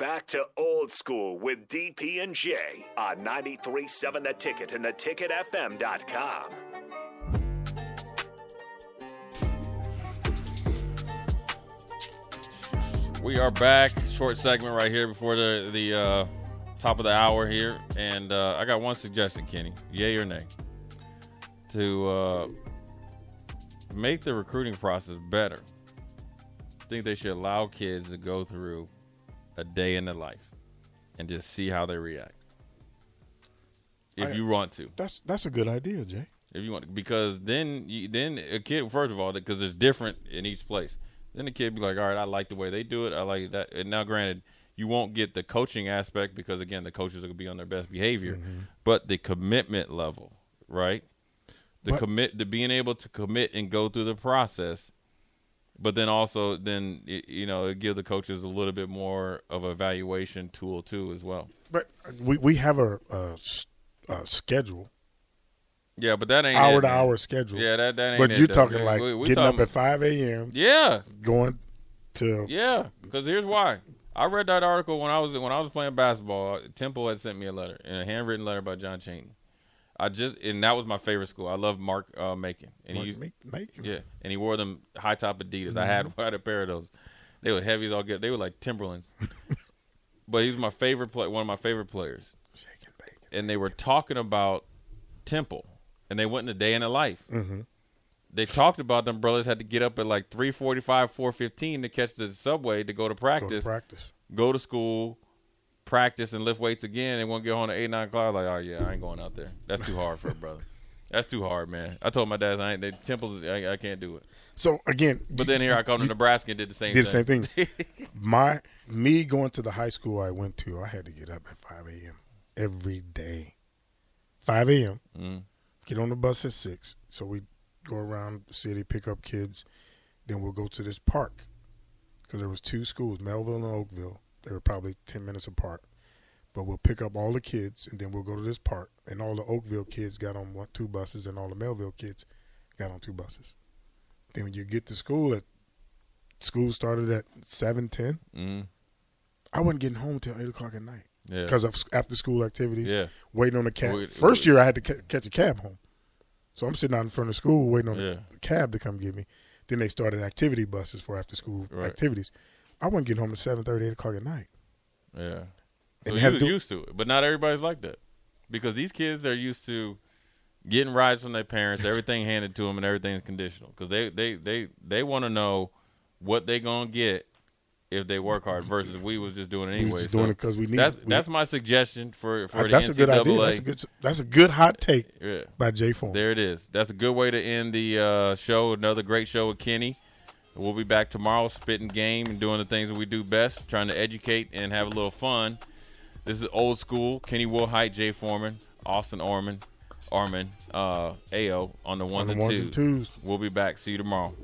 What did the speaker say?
back to old school with DP and J on 93.7 The Ticket and theticketfm.com. We are back. Short segment right here before the the uh, top of the hour here, and uh, I got one suggestion, Kenny. Yay or nay? To uh, make the recruiting process better, I think they should allow kids to go through a day in their life and just see how they react. If I- you want to, That's that's a good idea, Jay. if you want, because then you, then a kid first of all because it's different in each place. Then the kid be like, all right, I like the way they do it. I like that. And now, granted, you won't get the coaching aspect because again, the coaches are gonna be on their best behavior, mm-hmm. but the commitment level, right? The But- commit to being able to commit and go through the process, but then also then you know it give the coaches a little bit more of a evaluation tool too as well. But we we have a schedule, Yeah, but that ain't hour it, to man. hour schedule. Yeah, that that ain't. but you're though. talking like we- we getting talking- up at five a.m. Yeah, going to Yeah, because here's why. I read that article when I was when I was playing basketball. Temple had sent me a letter, a handwritten letter by John Chaney. I just and that was my favorite school. I love Mark uh, Macon, and he Mark used, Make- Macon. yeah, and he wore them high top Adidas. I had I had a pair of those. They were heavy as all get. They were like Timberlands. but he was my favorite play, one of my favorite players. Shaking bacon. And they were talking about Temple, and they went in a day in a life. Mhm. They talked about them brothers had to get up at like three forty five, four fifteen to catch the subway to go to Go practice to practice. go to school, practice, and lift weights again, and won't get home at eight nine o'clock. Like, oh yeah, I ain't going out there. That's too hard for a brother. That's too hard, man. I told my dad I ain't. The temples, I, I can't do it. So again, But then here I come to Nebraska and did the same. did the same thing. thing. My me going to the high school I went to, I had to get up at five a.m. every day. Five a.m. Mm. Get on the bus at six. So we go around the city, pick up kids. Then we'll go to this park because there was two schools, Melville and Oakville. They were probably ten minutes apart. But we'll pick up all the kids, and then we'll go to this park. And all the Oakville kids got on one, two buses, and all the Melville kids got on two buses. Then when you get to school at school started at seven ten. Mm. I wasn't getting home till eight o'clock at night Yeah. because of after school activities. yeah. Waiting on the cab. Wait- First wait. year I had to ca- catch a cab home, so I'm sitting out in front of school waiting on Yeah. the cab to come get me. Then they started activity buses for after school Right. activities. I wasn't getting home at seven thirty, eight o'clock at night. Yeah. And So you was to used to it, but not everybody's like that because these kids are used to getting rides from their parents, everything handed to them, and everything's conditional because they they they they want to know what they're gonna get if they work hard versus we was just doing it anyway. just So doing it because we need. that's we- that's my suggestion for for uh, the that's a good idea. That's a good. That's a good hot take yeah. by Jay Form. There it is. That's a good way to end the uh, show. Another great show with Kenny. We'll be back tomorrow, spitting game and doing the things that we do best, trying to educate and have a little fun. This is old school. Kenny Wilhite, Jay Foreman, Austin Orman, Orman, uh, Ao on the On the and, ones twos. and twos. We'll be back. See you tomorrow.